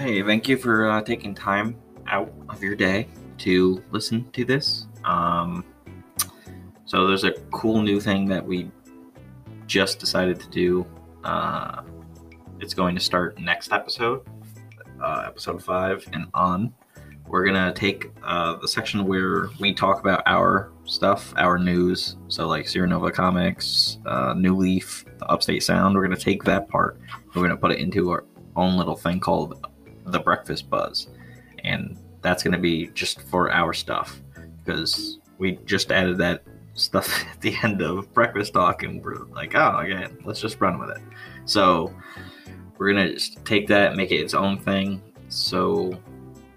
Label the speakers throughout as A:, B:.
A: Hey, thank you for uh, taking time out of your day to listen to this. Um, so there's a cool new thing that we just decided to do. Uh, it's going to start next episode, uh, episode five and on. We're gonna take uh, the section where we talk about our stuff, our news. So like Sierra Nova Comics, uh, New Leaf, the Upstate Sound. We're gonna take that part. We're gonna put it into our own little thing called the Breakfast Buzz, and that's gonna be just for our stuff because we just added that stuff at the end of breakfast talk and we're like oh okay let's just run with it. So we're gonna just take that make it its own thing. So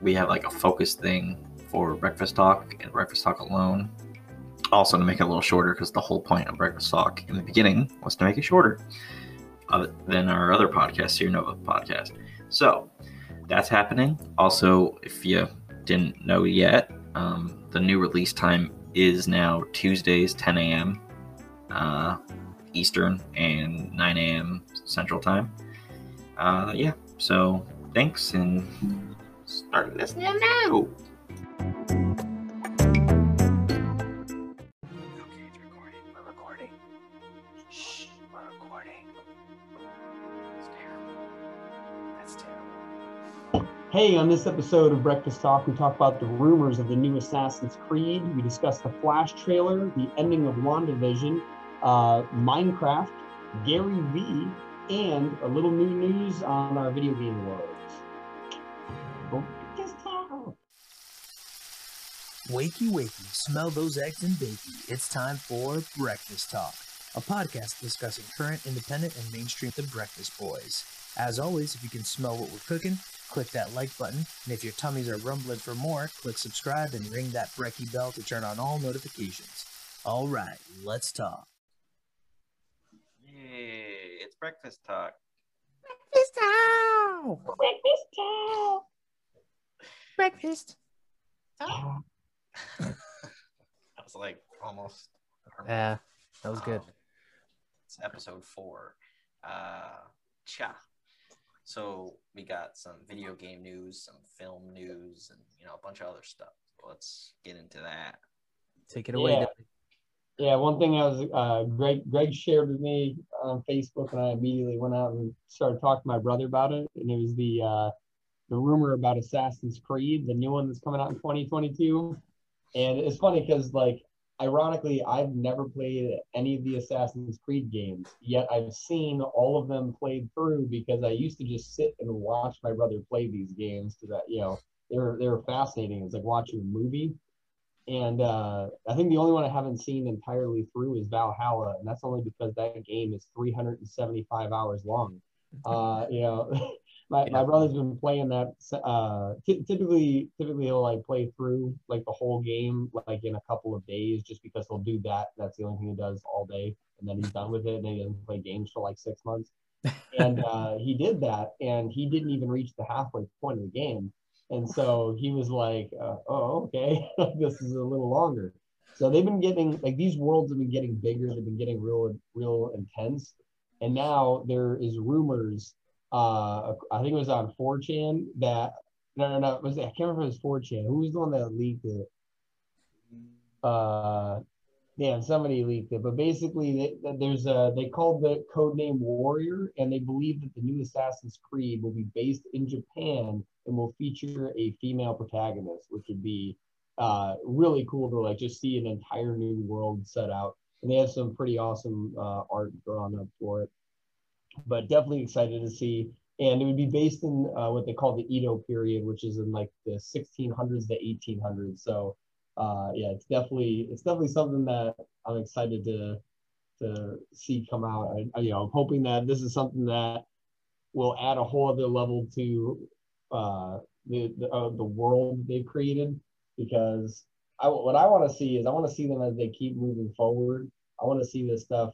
A: we have like a focused thing for breakfast talk and breakfast talk alone. Also to make it a little shorter because the whole point of breakfast talk in the beginning was to make it shorter uh, than our other podcast Sierra Nova podcast. So that's happening also if you didn't know yet um, the new release time is now Tuesdays, 10 a.m. Uh, Eastern and 9 a.m. Central Time. Uh, yeah, so thanks and start listening now.
B: Hey, on this episode of Breakfast Talk, we talk about the rumors of the new Assassin's Creed. We discuss the Flash trailer, the ending of WandaVision, uh, Minecraft, Gary Vee, and a little new news on our video game Talk.
C: Wakey, wakey, smell those eggs and bacon. It's time for Breakfast Talk, a podcast discussing current, independent, and mainstream The Breakfast Boys. As always, if you can smell what we're cooking, click that like button. And if your tummies are rumbling for more, click subscribe and ring that brecky bell to turn on all notifications. All right, let's talk.
A: Yay, it's breakfast talk.
C: Breakfast Talk!
B: Breakfast Talk.
C: Breakfast.
A: That was like almost.
D: Yeah, that was good.
A: Um, it's episode four. Uh, cha. So we got some video game news, some film news, and you know a bunch of other stuff. Let's get into that.
D: Take it away.
B: Yeah. Yeah, one thing I was uh, Greg Greg shared with me on Facebook, and I immediately went out and started talking to my brother about it. And it was the uh, the rumor about Assassin's Creed, the new one that's coming out in 2022. And it's funny because, like, ironically, I've never played any of the Assassin's Creed games, yet I've seen all of them played through because I used to just sit and watch my brother play these games because, you know, they're they're fascinating. It's like watching a movie. And uh, I think the only one I haven't seen entirely through is Valhalla, and that's only because that game is 375 hours long. Uh, you know, my, my brother's been playing that. Uh, ty- typically, typically he'll like play through like the whole game like in a couple of days, just because he'll do that. That's the only thing he does all day, and then he's done with it, and then he doesn't play games for like six months. And uh, he did that, and he didn't even reach the halfway point of the game. And so he was like, uh, "Oh, okay, this is a little longer." So they've been getting like these worlds have been getting bigger. They've been getting real, real intense. And now there is rumors. Uh, I think it was on 4chan that no, no, no. It I can't remember if it was 4chan. Who was the one that leaked it? Uh, yeah, somebody leaked it. But basically, they, there's a they called the code name Warrior, and they believe that the new Assassin's Creed will be based in Japan and will feature a female protagonist, which would be uh, really cool to like just see an entire new world set out. And they have some pretty awesome uh, art drawn up for it. But definitely excited to see. And it would be based in uh, what they call the Edo period, which is in like the 1600s to 1800s. So uh, yeah, it's definitely it's definitely something that I'm excited to to see come out. I, you know, I'm hoping that this is something that will add a whole other level to uh, the the, uh, the world they've created because I, what I want to see is I want to see them as they keep moving forward. I want to see this stuff,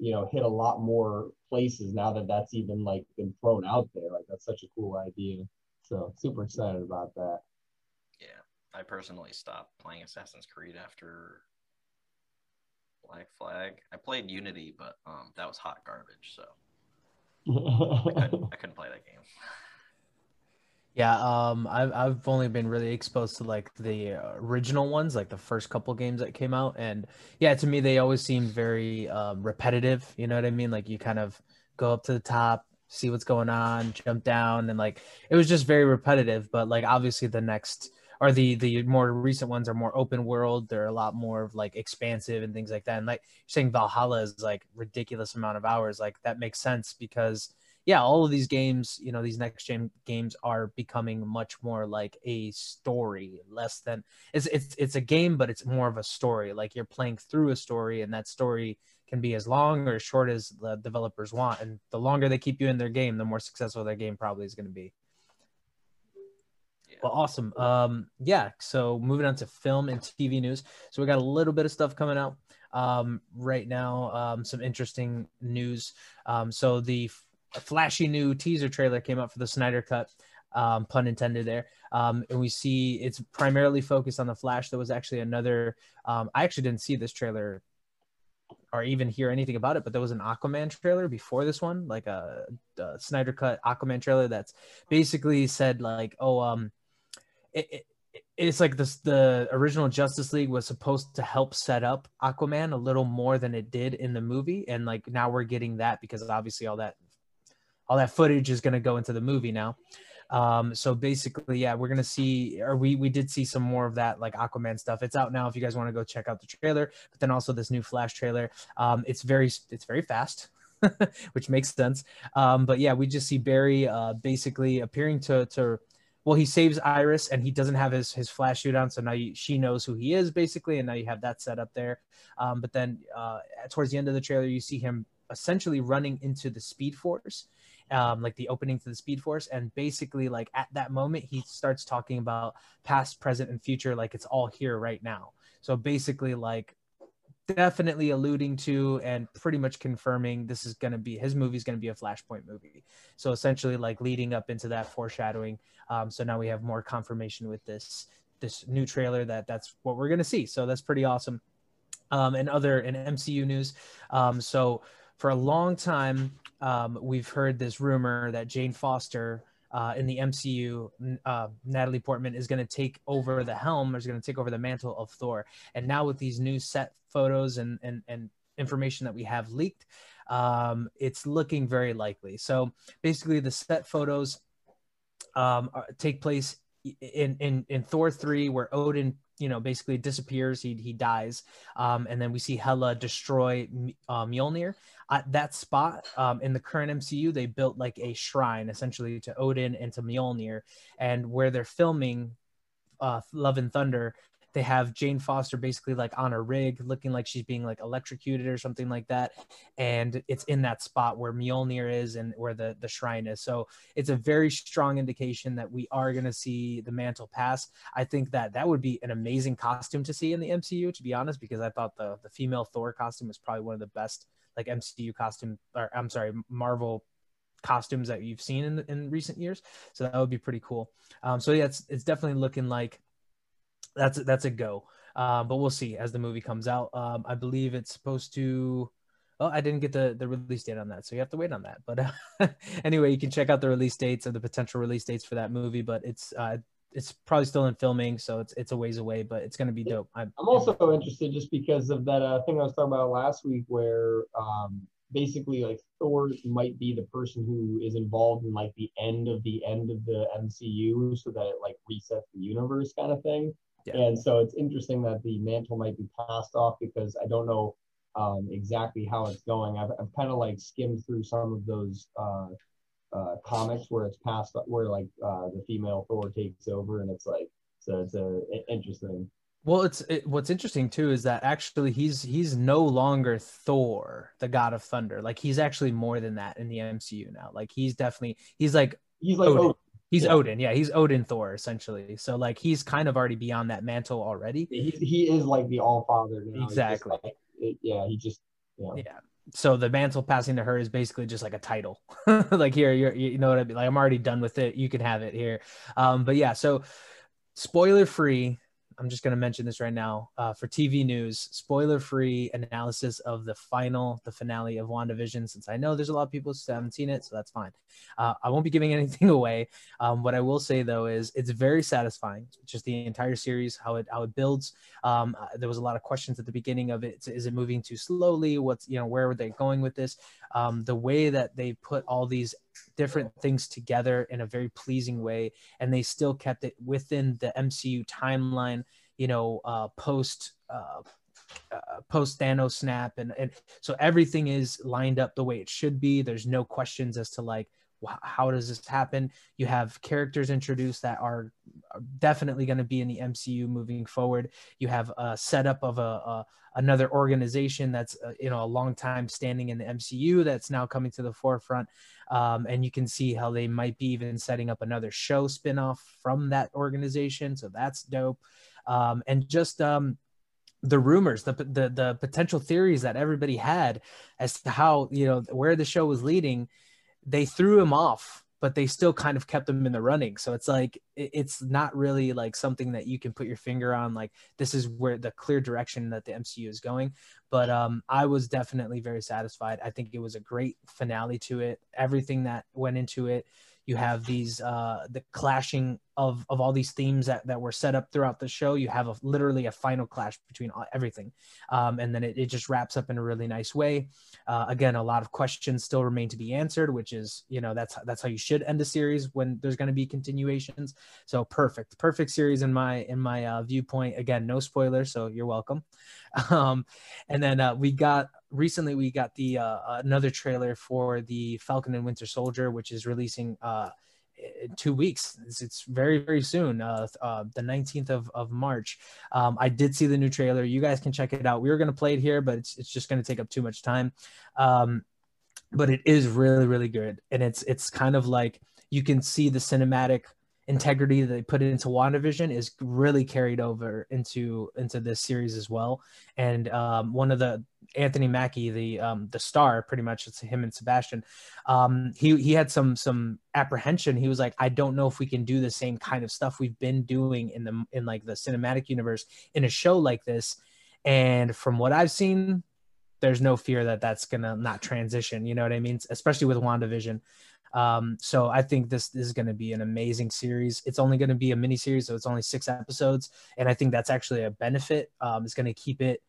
B: you know, hit a lot more places now that that's even like been thrown out there. Like that's such a cool idea. So super excited about that.
A: Yeah, I personally stopped playing Assassin's Creed after Black Flag. I played Unity, but um, that was hot garbage, so I couldn't, I couldn't play that game.
D: Yeah, um, I've I've only been really exposed to like the original ones, like the first couple games that came out, and yeah, to me they always seemed very um, repetitive. You know what I mean? Like you kind of go up to the top, see what's going on, jump down, and like it was just very repetitive. But like obviously the next or the the more recent ones are more open world. They're a lot more like expansive and things like that. And like you're saying Valhalla is like ridiculous amount of hours, like that makes sense because yeah, all of these games, you know, these next gen games are becoming much more like a story, less than it's it's it's a game, but it's more of a story. Like you're playing through a story, and that story can be as long or as short as the developers want. And the longer they keep you in their game, the more successful their game probably is going to be. Well, awesome. Um, yeah. So moving on to film and TV news. So we got a little bit of stuff coming out um, right now. Um, some interesting news. Um, so the a flashy new teaser trailer came out for the Snyder Cut. Um, pun intended there. Um, and we see it's primarily focused on the Flash. There was actually another. Um, I actually didn't see this trailer or even hear anything about it, but there was an Aquaman trailer before this one, like a, a Snyder Cut Aquaman trailer that's basically said like, oh, um, it, it it's like this the original Justice League was supposed to help set up Aquaman a little more than it did in the movie and like now we're getting that because obviously all that all that footage is going to go into the movie now. Um, so basically, yeah, we're gonna see, or we we did see some more of that like Aquaman stuff. It's out now if you guys want to go check out the trailer. But then also this new Flash trailer. Um, it's very it's very fast. which makes sense. Um, but yeah, we just see Barry uh, basically appearing to to well, he saves Iris and he doesn't have his his flash suit on, so now you, she knows who he is basically, and now you have that set up there. Um, but then uh, towards the end of the trailer, you see him essentially running into the Speed Force, um, like the opening to the Speed Force, and basically like at that moment he starts talking about past, present, and future, like it's all here right now. So basically, like definitely alluding to and pretty much confirming this is going to be his movie is going to be a flashpoint movie. So essentially like leading up into that foreshadowing um, so now we have more confirmation with this this new trailer that that's what we're going to see. So that's pretty awesome. Um, and other in mcu news. Um, so for a long time um, we've heard this rumor that Jane Foster uh, in the MCU, uh, Natalie Portman is going to take over the helm, is going to take over the mantle of Thor. And now with these new set photos and and, and information that we have leaked, um, it's looking very likely. So basically, the set photos um, take place in in in Thor three, where Odin you know basically disappears he he dies um, and then we see Hela destroy uh, Mjolnir at that spot um, in the current MCU they built like a shrine essentially to Odin and to Mjolnir and where they're filming uh, Love and Thunder they have Jane Foster basically like on a rig, looking like she's being like electrocuted or something like that, and it's in that spot where Mjolnir is and where the the shrine is. So it's a very strong indication that we are going to see the mantle pass. I think that that would be an amazing costume to see in the MCU, to be honest, because I thought the the female Thor costume was probably one of the best like MCU costume or I'm sorry Marvel costumes that you've seen in in recent years. So that would be pretty cool. Um, so yeah, it's it's definitely looking like that's that's a go. Uh, but we'll see as the movie comes out. Um, I believe it's supposed to. Oh, I didn't get the, the release date on that, so you have to wait on that. But uh, anyway, you can check out the release dates or the potential release dates for that movie. But it's uh, it's probably still in filming, so it's it's a ways away, but it's going to be dope.
B: I'm, I'm also interested just because of that uh, thing I was talking about last week, where um, basically like Thor might be the person who is involved in like the end of the end of the MCU, so that it like resets the universe kind of thing. Yeah. And so it's interesting that the mantle might be passed off because I don't know um, exactly how it's going. I've, I've kind of like skimmed through some of those uh, uh, comics where it's passed, where like uh, the female Thor takes over, and it's like so it's a it, interesting.
D: Well, it's it, what's interesting too is that actually he's he's no longer Thor, the God of Thunder. Like he's actually more than that in the MCU now. Like he's definitely he's like
B: he's like Odin.
D: He's yeah. Odin, yeah. He's Odin Thor essentially. So like he's kind of already beyond that mantle already.
B: He, he is like the All Father.
D: Exactly.
B: Like, it, yeah, he just you know.
D: yeah. So the mantle passing to her is basically just like a title. like here, you're, you know what I mean? Like I'm already done with it. You can have it here. Um, but yeah, so spoiler free. I'm just going to mention this right now uh, for TV news, spoiler-free analysis of the final, the finale of WandaVision. Since I know there's a lot of people who haven't seen it, so that's fine. Uh, I won't be giving anything away. Um, what I will say though is it's very satisfying. Just the entire series, how it how it builds. Um, uh, there was a lot of questions at the beginning of it. Is it moving too slowly? What's you know where were they going with this? Um, the way that they put all these different things together in a very pleasing way and they still kept it within the mcu timeline you know uh post uh, uh, post Thanos snap, and and so everything is lined up the way it should be. There's no questions as to like how does this happen. You have characters introduced that are definitely going to be in the MCU moving forward. You have a setup of a, a another organization that's uh, you know a long time standing in the MCU that's now coming to the forefront, um, and you can see how they might be even setting up another show spinoff from that organization. So that's dope, um, and just um, the rumors, the, the the potential theories that everybody had as to how you know where the show was leading, they threw him off but they still kind of kept them in the running. So it's like it's not really like something that you can put your finger on. Like this is where the clear direction that the MCU is going. But um, I was definitely very satisfied. I think it was a great finale to it. Everything that went into it you have these uh the clashing of of all these themes that, that were set up throughout the show. You have a literally a final clash between everything. Um, and then it, it just wraps up in a really nice way. Uh, again a lot of questions still remain to be answered which is you know that's that's how you should end a series when there's going to be continuations. So perfect perfect series in my in my uh, viewpoint. Again no spoilers so you're welcome. Um, and then uh, we got recently we got the uh, another trailer for the Falcon and Winter Soldier, which is releasing uh, in two weeks. It's, it's very very soon, uh, uh, the nineteenth of of March. Um, I did see the new trailer. You guys can check it out. We were gonna play it here, but it's it's just gonna take up too much time. Um, but it is really really good, and it's it's kind of like you can see the cinematic integrity that they put into WandaVision is really carried over into into this series as well. And um, one of the Anthony Mackie, the um, the star, pretty much it's him and Sebastian. Um, he he had some some apprehension. He was like, I don't know if we can do the same kind of stuff we've been doing in the in like the cinematic universe in a show like this. And from what I've seen, there's no fear that that's gonna not transition. You know what I mean? Especially with WandaVision. Um, so I think this, this is going to be an amazing series. It's only going to be a mini series, so it's only six episodes, and I think that's actually a benefit. Um, it's going to keep it,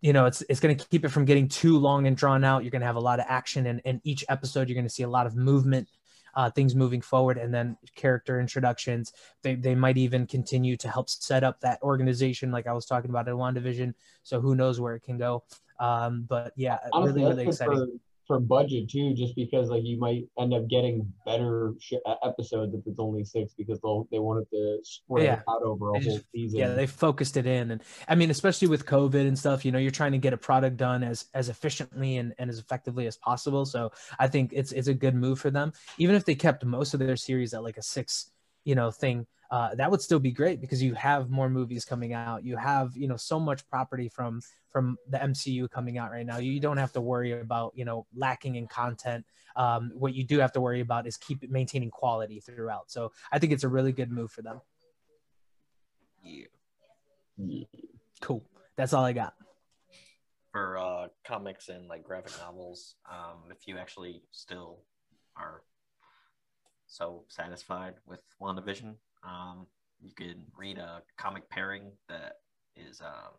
D: you know, it's it's going to keep it from getting too long and drawn out. You're going to have a lot of action, and in each episode, you're going to see a lot of movement. Uh, things moving forward and then character introductions. They, they might even continue to help set up that organization, like I was talking about in WandaVision. So who knows where it can go. Um, but yeah, Honestly, really, really exciting
B: for budget too, just because like you might end up getting better sh- episodes if it's only six because they'll they wanted to spread yeah. out over a they whole season.
D: Yeah, they focused it in, and I mean, especially with COVID and stuff, you know, you're trying to get a product done as as efficiently and, and as effectively as possible. So I think it's it's a good move for them, even if they kept most of their series at like a six, you know, thing uh, that would still be great because you have more movies coming out. You have you know so much property from from the MCU coming out right now. You don't have to worry about you know lacking in content. Um, what you do have to worry about is keep maintaining quality throughout. So I think it's a really good move for them.
A: Yeah.
D: yeah. Cool. That's all I got.
A: For uh, comics and like graphic novels, um, if you actually still are so satisfied with WandaVision, um, you can read a comic pairing that is um,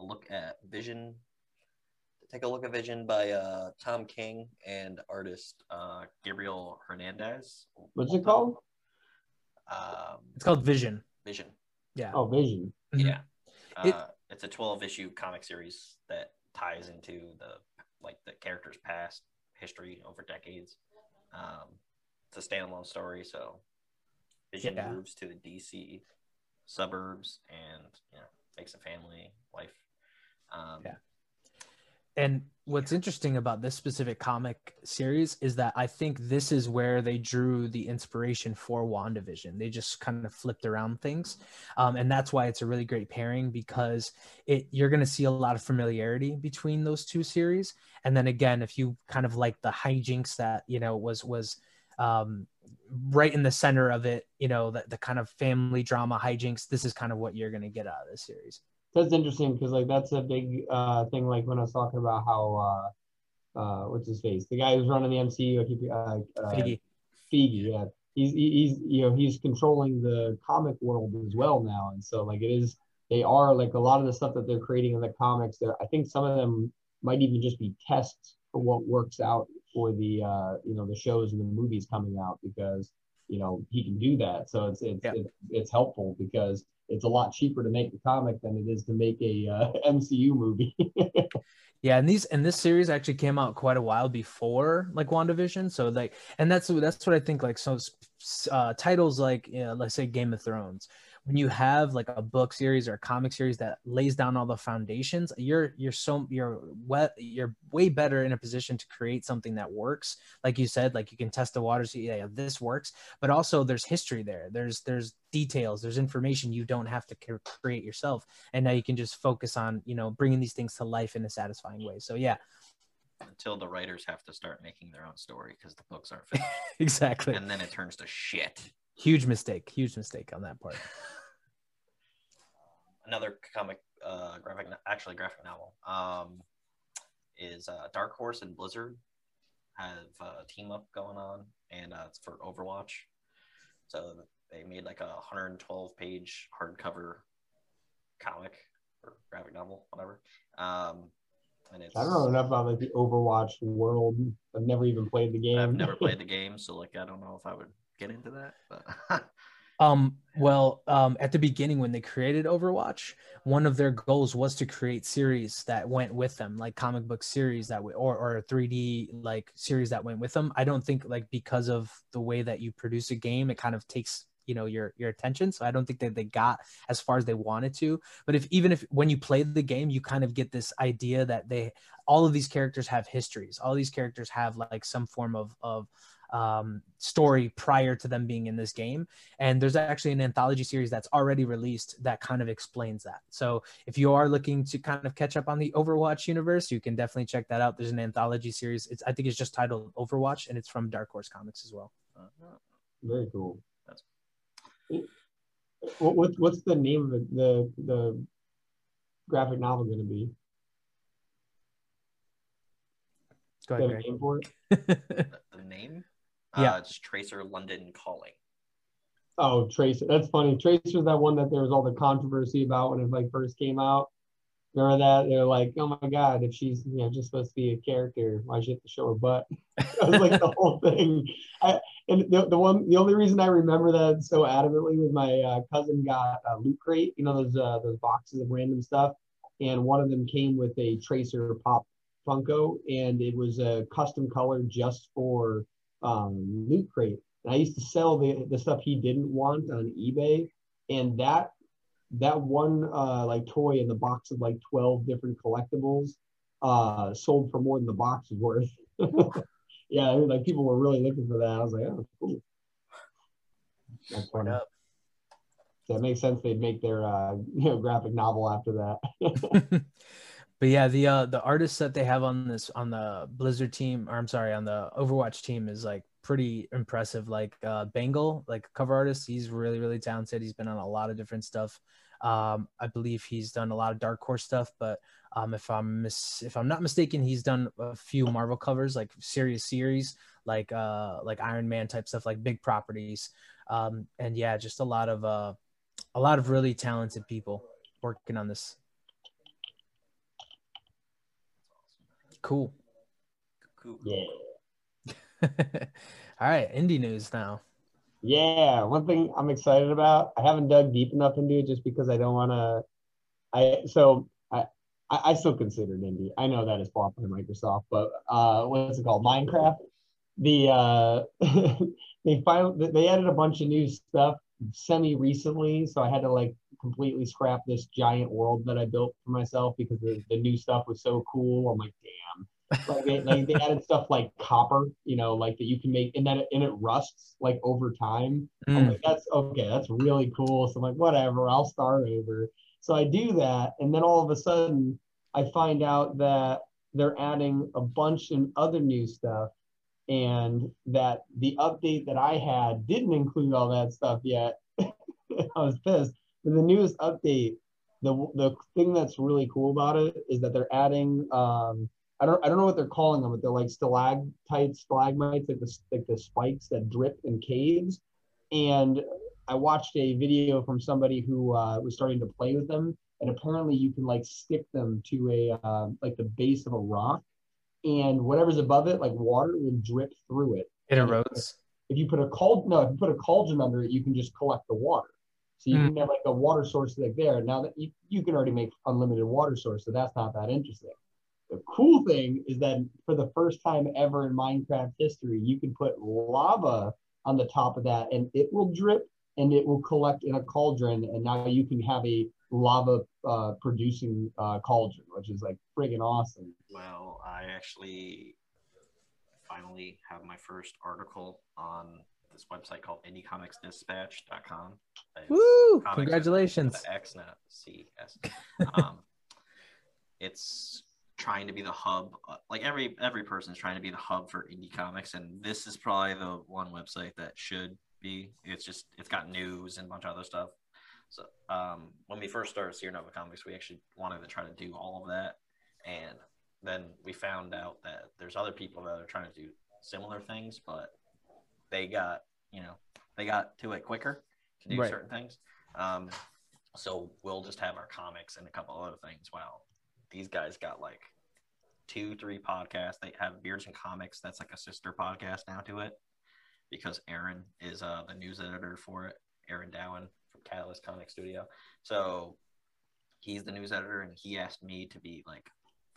A: a look at Vision. Take a look at Vision by uh, Tom King and artist uh, Gabriel Hernandez.
B: What's it called?
A: Um,
D: it's called Vision.
A: Vision.
D: Yeah.
B: Oh, Vision.
A: Mm-hmm. Yeah. Uh, it, it's a 12 issue comic series that ties into the like the character's past history over decades. Um, it's a standalone story, so Vision yeah. moves to the DC suburbs and you know makes a family life. Um,
D: yeah. And what's interesting about this specific comic series is that I think this is where they drew the inspiration for WandaVision. They just kind of flipped around things. Um, and that's why it's a really great pairing because it you're going to see a lot of familiarity between those two series. And then again, if you kind of like the hijinks that, you know, was was um, right in the center of it. You know, the, the kind of family drama hijinks. This is kind of what you're going to get out of this series.
B: That's interesting because like that's a big uh, thing. Like when I was talking about how uh, uh, what's his face, the guy who's running the MCU, I keep uh, uh,
D: Feige.
B: Feige, yeah. He's he's you know he's controlling the comic world as well now, and so like it is they are like a lot of the stuff that they're creating in the comics. That I think some of them might even just be tests for what works out for the uh, you know the shows and the movies coming out because you know he can do that. So it's it's
D: Yeah.
B: it's, it's helpful because it's a lot cheaper to make the comic than it is to make a uh, MCU movie.
D: Yeah, and these and this series actually came out quite a while before like WandaVision. So like, and that's that's what I think. Like, so uh, titles like you know, let's say Game of Thrones, when you have like a book series or a comic series that lays down all the foundations, you're you're so you're what you're way better in a position to create something that works. Like you said, like you can test the waters. Yeah, yeah, this works. But also there's history there. There's there's details. There's information you don't have to create yourself and now you can just focus on you know bringing these things to life in a satisfying way so yeah
A: Until the writers have to start making their own story because the books aren't finished,
D: exactly
A: and then it turns to shit.
D: huge mistake huge mistake on that part
A: Another comic, uh, graphic, actually graphic novel, um, is uh, Dark Horse and Blizzard have a team up going on, and uh, it's for Overwatch. So they made like a 112 page hardcover comic or graphic novel, whatever. Um, and it's
B: I don't know enough about like the Overwatch world. I've never even played the game.
A: I've never played the game, so like I don't know if I would get into that. But
D: um well um at the beginning when they created overwatch one of their goals was to create series that went with them like comic book series that w- or or a 3d like series that went with them. I don't think like because of the way that you produce a game it kind of takes you know your your attention. So i don't think that they got as far as they wanted to. But if even if when you play the game you kind of get this idea that they all of these characters have histories. All these characters have like some form of of um, story prior to them being in this game. And there's actually an anthology series that's already released that kind of explains that. So if you are looking to kind of catch up on the overwatch universe you can definitely check that out. There's an anthology series. It's i think it's just titled overwatch and it's from dark horse comics as well.
B: Very cool.
A: That's-
B: What, what what's the name of it, the the graphic novel going to be?
D: go
B: Do
D: ahead
B: have a name for it?
A: The name,
D: Yeah.
A: uh, it's Tracer London Calling.
B: Oh, Tracer. That's funny. Tracer's that one that there was all the controversy about when it like first came out. Remember that? They're like, oh my god, if she's you know just supposed to be a character, why she have to show her butt? that was like the whole thing. I, and the, the one, the only reason I remember that so adamantly was my uh, cousin got a loot crate, you know those uh, those boxes of random stuff, and one of them came with a Tracer pop Funko, and it was a custom color just for um, loot crate. And I used to sell the the stuff he didn't want on eBay, and that that one uh, like toy in the box of like twelve different collectibles uh, sold for more than the box was worth. yeah, I mean, like people were really looking for that. I was like, oh, cool. That's funny.
D: up.
B: That makes sense. They'd make their uh, you know graphic novel after that.
D: but yeah the uh the artists that they have on this on the blizzard team or i'm sorry on the overwatch team is like pretty impressive. Like uh bengal like cover artist he's really really talented. He's been on a lot of different stuff. Um i believe he's done a lot of dark horse stuff but um if i'm mis- if i'm not mistaken he's done a few marvel covers like serious series like uh like iron man type stuff like big properties. Um and yeah just a lot of uh a lot of really talented people working on this cool
A: Cool.
B: yeah.
D: All right, indie news now.
B: Yeah, one thing I'm excited about. I haven't dug deep enough into it just because I don't want to. I so I, I I still consider it indie. I know that is bought by Microsoft, but uh, what's it called? Minecraft. The uh, they finally they added a bunch of new stuff semi recently, so I had to like completely scrap this giant world that I built for myself because the, the new stuff was so cool. I'm like, damn like they, like they added stuff like copper, you know, like that you can make, and then it, and it rusts like over time. I'm
D: Mm,
B: like, that's okay, that's really cool. So I'm like, whatever, I'll start over. So I do that, and then all of a sudden, I find out that they're adding a bunch of other new stuff and that the update that I had didn't include all that stuff yet. I was pissed. But the newest update, the the thing that's really cool about it is that they're adding um I don't I don't know what they're calling them, but they're like stalactites, stalagmites, like the like the spikes that drip in caves. And I watched a video from somebody who uh, was starting to play with them, and apparently you can like stick them to a uh, like the base of a rock, and whatever's above it, like water, will drip through it.
D: It erodes.
B: If you put a cauldron, no, if you put a cauldron under it, you can just collect the water. So you mm. can have like a water source like there. Now that you, you can already make unlimited water source, so that's not that interesting. The cool thing is that for the first time ever in Minecraft history, you can put lava on the top of that and it will drip and it will collect in a cauldron. And now you can have a lava uh, producing uh, cauldron, which is like friggin' awesome.
A: Well, I actually finally have my first article on this website called indiecomixdispatch.com. It's
D: Woo!
A: comics
D: Congratulations.
A: with the X, not C, S. Um, it's trying to be the hub. uh, Like every every person is trying to be the hub for indie comics, and this is probably the one website that should be. It's just it's got news and a bunch of other stuff. So um, when we first started Sierra Nova Comics, we actually wanted to try to do all of that, and then we found out that there's other people that are trying to do similar things, but they got you know they got to it quicker to do
D: Right.
A: certain things. Um, so we'll just have our comics and a couple other things. Wow, these guys got like two, three podcasts. They have Beards and Comics. That's like a sister podcast now to it because Aaron is uh, the news editor for it. Aaron Dowan from Catalyst Comic Studio. So he's the news editor, and he asked me to be like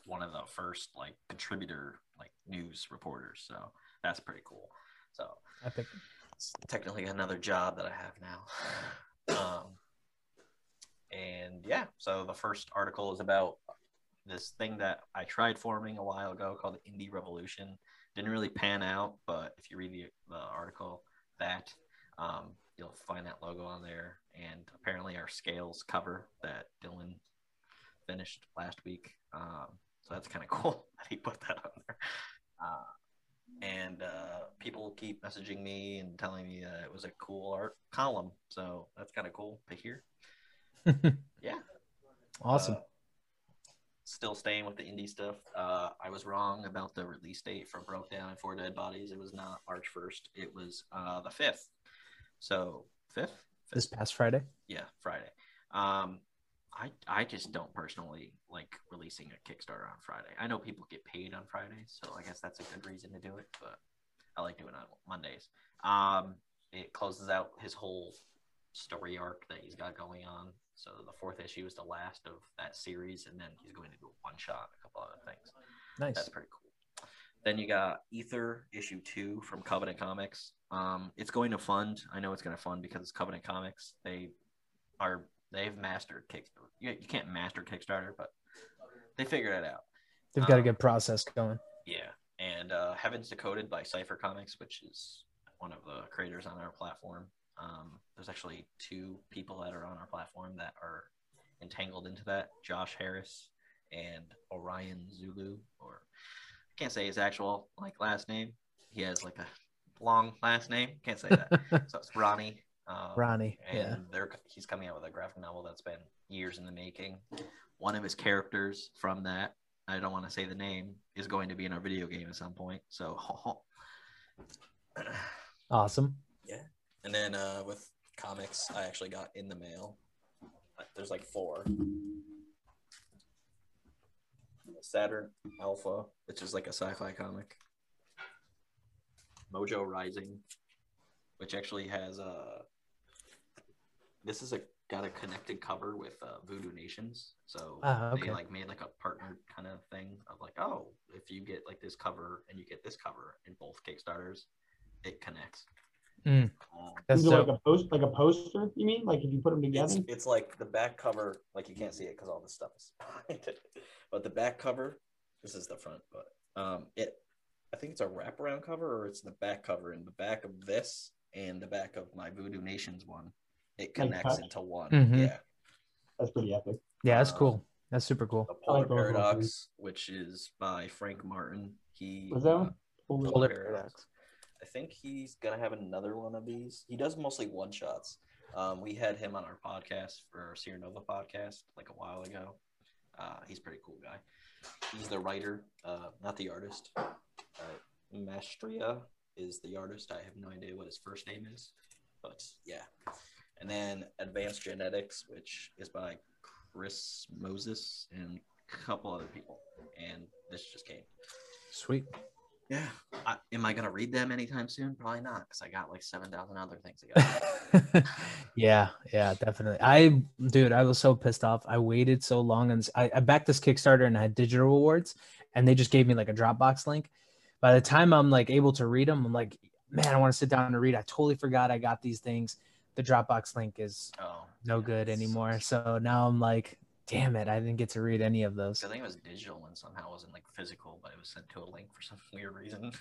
A: one of the first like contributor like news reporters. So that's pretty cool. So
D: Epic.
A: it's technically another job that I have now. Um, and yeah, so the first article is about this thing that I tried forming a while ago called the Indie Revolution. Didn't really pan out, but if you read the, the article, that um, you'll find that logo on there. And apparently, our scales cover that Dylan finished last week. Um, so that's kind of cool that he put that on there. Uh, and uh, people keep messaging me and telling me uh, it was a cool art column. So that's kind of cool to hear. Yeah.
D: awesome.
A: Uh, still staying with the indie stuff. Uh, I was wrong about the release date for Broke Down and Four Dead Bodies. It was not March 1st. It was uh, the 5th. So, 5th?
D: this past Friday.
A: Yeah, Friday. Um, I I just don't personally like releasing a Kickstarter on Friday. I know people get paid on Fridays, so I guess that's a good reason to do it. But I like doing it on Mondays. Um, it closes out his whole story arc that he's got going on. So the fourth issue is the last of that series, and then he's going to do a one shot, a couple other things.
D: Nice.
A: That's pretty cool. Then you got Ether issue two from Covenant Comics. Um, it's going to fund. I know it's going to fund because it's Covenant Comics. They are they've mastered Kickstarter. You, you can't master Kickstarter, but they figured it out.
D: They've got a
A: um,
D: good process going.
A: Yeah, and uh, Heavens Decoded by Cipher Comics, which is one of the creators on our platform. Um, there's actually two people that are on our platform that are entangled into that: Josh Harris and Orion Zulu, or can't say his actual like last name. He has like a long last name. Can't say that. so it's Ronnie. Um,
D: Ronnie.
A: and
D: Yeah.
A: they're he's coming out with a graphic novel that's been years in the making. One of his characters from that, I don't want to say the name, is going to be in our video game at some point. So,
D: Awesome. Yeah.
A: And then uh, with comics, I actually got in the mail. There's like four. Saturn Alpha, which is like a sci-fi comic. Mojo Rising, which actually has a. This is a got a connected cover with uh, Voodoo Nations, so
D: Ah, okay.
A: they like made like a partner kind of thing of like, oh, if you get like this cover and you get this cover in both Kickstarters, it connects.
D: Mm.
A: Um,
D: That's
B: Is it like a post, like a poster? You mean like if you put them together?
A: it's like the back cover, like you can't see it because all this stuff is behind it. But the back cover, this is the front, but um, it, I think it's a wraparound cover or it's the back cover. In the back of this and the back of my Voodoo Nations one, it connects into one.
D: Mhm.
A: Yeah.
B: That's pretty epic.
D: Yeah, that's
A: uh,
D: cool. That's super cool.
A: The
B: I
A: Polar
B: like both of those
A: Paradox, which is by Frank Martin. He
B: Was that
A: uh,
B: one? Polar
D: Polar
A: Paradox. I think he's gonna have another one of these. He does mostly one shots. Um, we had him on our podcast for our Sierra Nova podcast like a while ago. Uh, he's pretty cool guy. He's the writer, uh, not the artist. Uh, Mastria is the artist. I have no idea what his first name is, but yeah. And then Advanced Genetics, which is by Chris Moses and a couple other people. And this just came.
D: Sweet.
A: Yeah. I, am I gonna read them anytime soon? Probably not, because I got like seven thousand other things to go.
D: yeah, yeah, definitely. I, dude, I was so pissed off. I waited so long, and I, I backed this Kickstarter and I had digital rewards, and they just gave me like a Dropbox link. By the time I'm like able to read them, I'm like, man, I want to sit down and read. I totally forgot I got these things. The Dropbox link is
A: oh,
D: no
A: yeah,
D: good anymore. So now I'm like, damn it, I didn't get to read any of those.
A: I think it was digital and somehow it wasn't like physical, but it was sent to a link for some weird reason.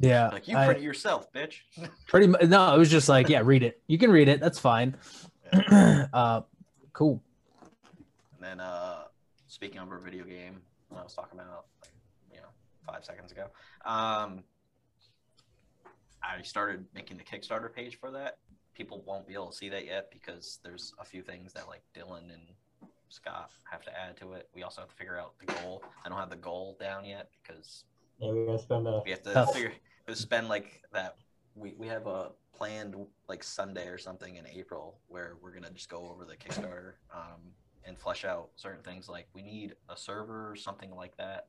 D: Yeah,
A: like you
D: I-
A: print it yourself, bitch.
D: pretty much. No, it was just like, yeah, read it. You can read it. That's fine. uh, cool.
A: And then, uh, speaking of our video game, I was talking about, like, you know, five seconds ago. Um, I started making the Kickstarter page for that. People won't be able to see that yet because there's a few things that like Dylan and Scott have to add to it. We also have to figure out the goal. I don't have the goal down yet because
B: Yeah, we gotta spend a
A: we have to
D: Tough.
A: figure to spend like that. We we have a planned like Sunday or something in April where we're gonna just go over the Kickstarter um, and flesh out certain things. Like we need a server or something like that.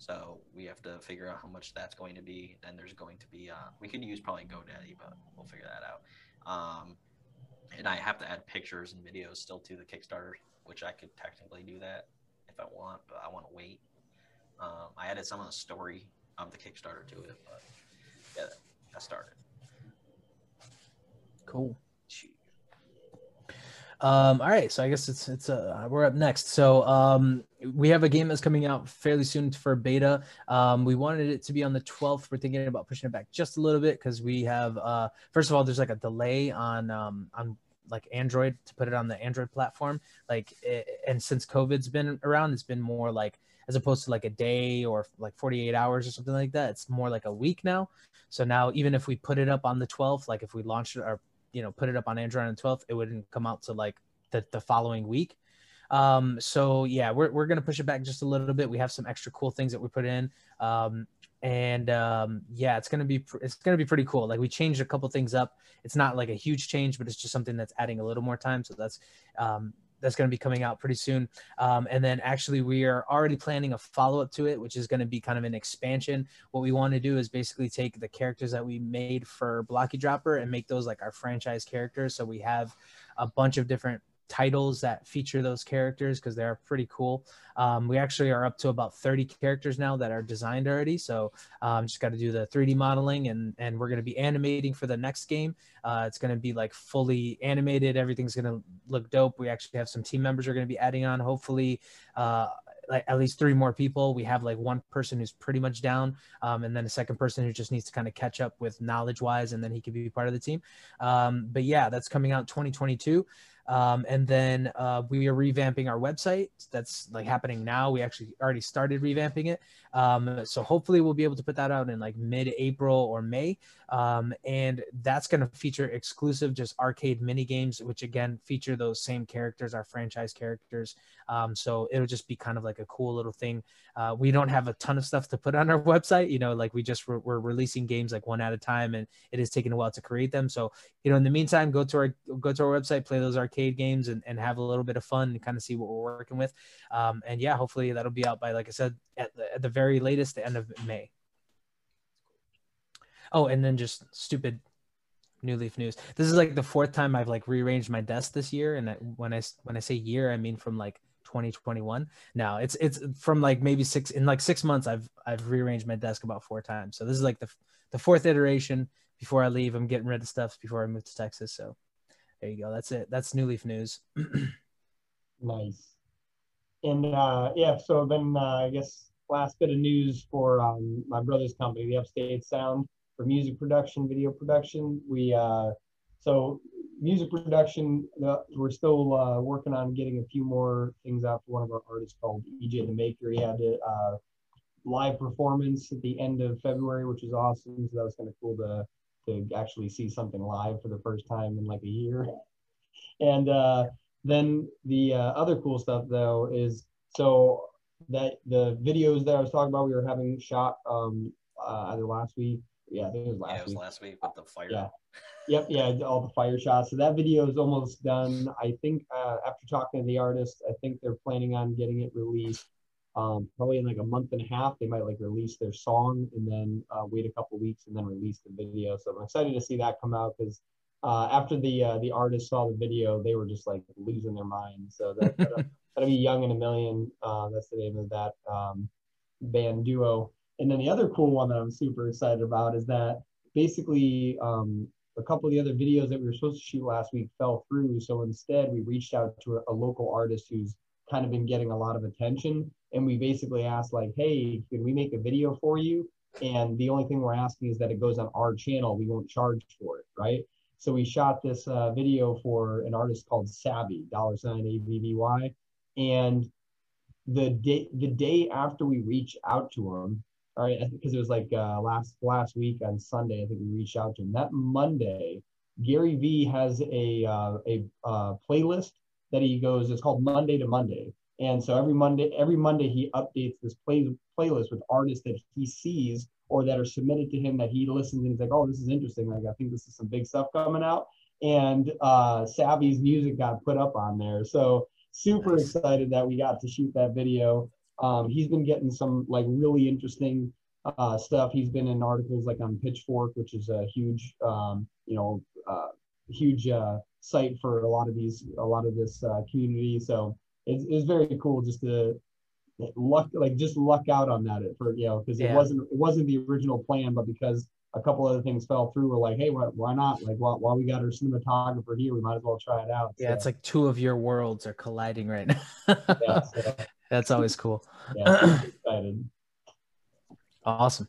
A: So we have to figure out how much that's going to be. Then there's going to be uh, we could use probably GoDaddy, but we'll figure that out. Um, and I have to add pictures and videos still to the Kickstarter, which I could technically do that if I want, but I want to wait. Um, I added some of the story of the Kickstarter to it, but yeah, I started.
D: Cool. Um, all right, so I guess it's it's uh we're up next. So um we have a game that's coming out fairly soon for beta. Um we wanted it to be on the 12th. We're thinking about pushing it back just a little bit because we have uh first of all there's like a delay on um on like Android to put it on the Android platform. Like it, and since COVID's been around, it's been more like as opposed to like a day or like 48 hours or something like that. It's more like a week now. So now even if we put it up on the 12th, like if we launched it or you know put it up on android on the 12th it wouldn't come out to like the, the following week um so yeah we're, we're gonna push it back just a little bit. We have some extra cool things that we put in. Um and um yeah it's gonna be it's gonna be pretty cool. Like we changed a couple things up. It's not like a huge change but it's just something that's adding a little more time. So that's um that's going to be coming out pretty soon. Um, and then actually we are already planning a follow-up to it which is going to be kind of an expansion. What we want to do is basically take the characters that we made for blocky dropper and make those like our franchise characters. So we have a bunch of different titles that feature those characters because they're pretty cool um, we actually are up to about 30 characters now that are designed already so um, just got to do the 3d modeling and and we're going to be animating for the next game uh, it's going to be like fully animated everything's going to look dope we actually have some team members are going to be adding on hopefully uh, like at least three more people. We have like one person who's pretty much down, um, and then a second person who just needs to kind of catch up with knowledge wise, and then he could be part of the team. Um, but yeah, that's coming out 2022. Um, and then uh, we are revamping our website. That's like happening now. We actually already started revamping it. Um, so hopefully we'll be able to put that out in like mid-April or May. Um, and that's going to feature exclusive just arcade mini games, which again feature those same characters, our franchise characters. Um, so it'll just be kind of like a cool little thing. Uh, we don't have a ton of stuff to put on our website. You know, like we just re- we're releasing games like one at a time, and it is taking a while to create them. So you know, in the meantime, go to our go to our website, play those arcade games, and, and have a little bit of fun and kind of see what we're working with. Um, and yeah, hopefully that'll be out by like I said at the, at the very latest, the end of May. Oh, and then just stupid new leaf news. This is like the fourth time I've like rearranged my desk this year, and I, when I when I say year, I mean from like 2021. Now it's it's from like maybe six in like six months. I've I've rearranged my desk about four times. So this is like the the fourth iteration. Before I leave, I'm getting rid of stuff before I move to Texas. So there you go. That's it. That's new leaf news.
B: Nice. And uh, yeah, so then uh, I guess last bit of news for um, my brother's company, the Upstate Sound, for music production, video production. We uh, so music production, uh, we're still uh, working on getting a few more things out for one of our artists called EJ the Maker. He had a uh, live performance at the end of February, which was awesome. So that was kind of cool to to actually see something live for the first time in like a year. And uh, then the uh, other cool stuff though is so that the videos that I was talking about, we were having shot um, uh, either last week. Yeah, I think it was last
A: yeah, it was
B: week.
A: last week with the fire.
B: Yeah. Yep, yeah, all the fire shots. So that video is almost done. I think uh, after talking to the artist, I think they're planning on getting it released um, probably in like a month and a half. They might like release their song and then uh, wait a couple weeks and then release the video. So I'm excited to see that come out because uh, after the uh, the artist saw the video, they were just like losing their mind So that, that'll, that'll be Young and a Million. Uh, that's the name of that um, band duo. And then the other cool one that I'm super excited about is that basically um, a couple of the other videos that we were supposed to shoot last week fell through. So instead, we reached out to a, a local artist who's kind of been getting a lot of attention. And we basically asked, like, hey, can we make a video for you? And the only thing we're asking is that it goes on our channel. We won't charge for it, right? So we shot this uh, video for an artist called Savvy, dollar sign A V V Y. And the day the day after we reached out to him, all right, because it was like uh, last last week on Sunday, I think we reached out to him. That Monday, Gary Vee has a uh, a uh, playlist that he goes. It's called Monday to Monday, and so every Monday every Monday he updates this play playlist with artists that he sees or that are submitted to him that he listens and he's like, oh, this is interesting. Like I think this is some big stuff coming out. And uh, Savvy's music got put up on there, so super excited that we got to shoot that video. Um, he's been getting some like really interesting uh, stuff. He's been in articles like on Pitchfork, which is a huge, um, you know, uh, huge uh, site for a lot of these, a lot of this uh, community. So it's, it's very cool just to luck, like just luck out on that for you know, because
D: Yeah.
B: it wasn't it wasn't the original plan, but because a couple other things fell through, we're like, hey, why, why not? Like, while, while we got our cinematographer here, we might as well try it out.
D: Yeah, it's like two of your worlds are colliding right now.
B: yeah, so,
D: That's always cool.
B: yeah, excited.
D: Awesome.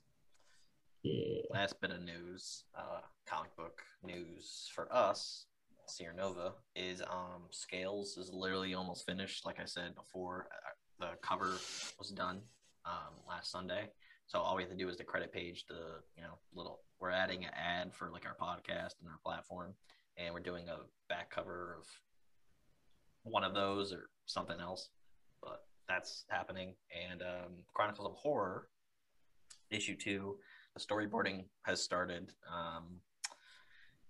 B: Yeah.
A: Last bit of news, uh, comic book news for us, Sierra Nova, is um, Scales is literally almost finished. Like I said before, uh, the cover was done um, last Sunday. So all we have to do is the credit page, the you know little. We're adding an ad for like our podcast and our platform, and we're doing a back cover of one of those or something else. But that's happening. And um, Chronicles of Horror, issue two, the storyboarding has started. Um,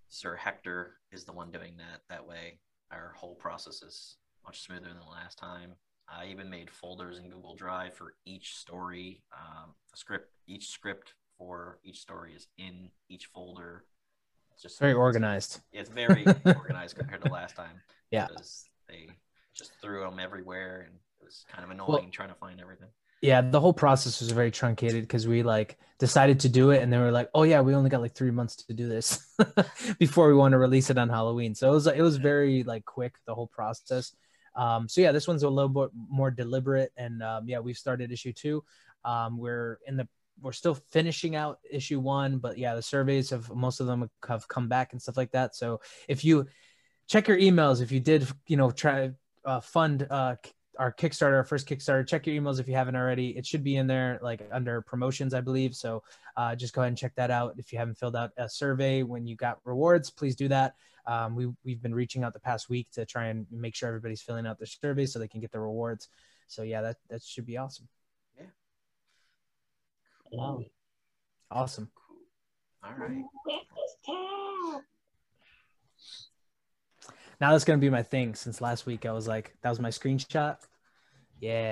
A: Sir Hector is the one doing that. That way, our whole process is much smoother than the last time. I even made folders in Google Drive for each story. Um, script, each script for each story is in each folder. It's just
D: Very organized.
A: It's very organized compared to last time.
D: Yeah.
A: because they just threw them everywhere, and it was kind of annoying trying to find everything.
D: Yeah, the whole process was very truncated because we like decided to do it and then we are like, oh yeah, we only got like three months to do this before we want to release it on Halloween. So it was it was very like quick the whole process. Um, so yeah, this one's a little bit more deliberate and um, yeah, we've started issue two. Um, we're in the we're still finishing out issue one, but yeah, the surveys have most of them have come back and stuff like that. So if you check your emails, if you did, you know, try uh, fund uh, our Kickstarter, our first Kickstarter. Check your emails if you haven't already. It should be in there, like under promotions, I believe. So uh, just go ahead and check that out. If you haven't filled out a survey when you got rewards, please do that. Um, we we've been reaching out the past week to try and make sure everybody's filling out their survey so they can get the rewards. So yeah, that that should be awesome.
B: Wow.
D: Awesome.
A: Cool. All right.
D: Now that's gonna be my thing. Since last week, I was like, that was my screenshot. Yeah.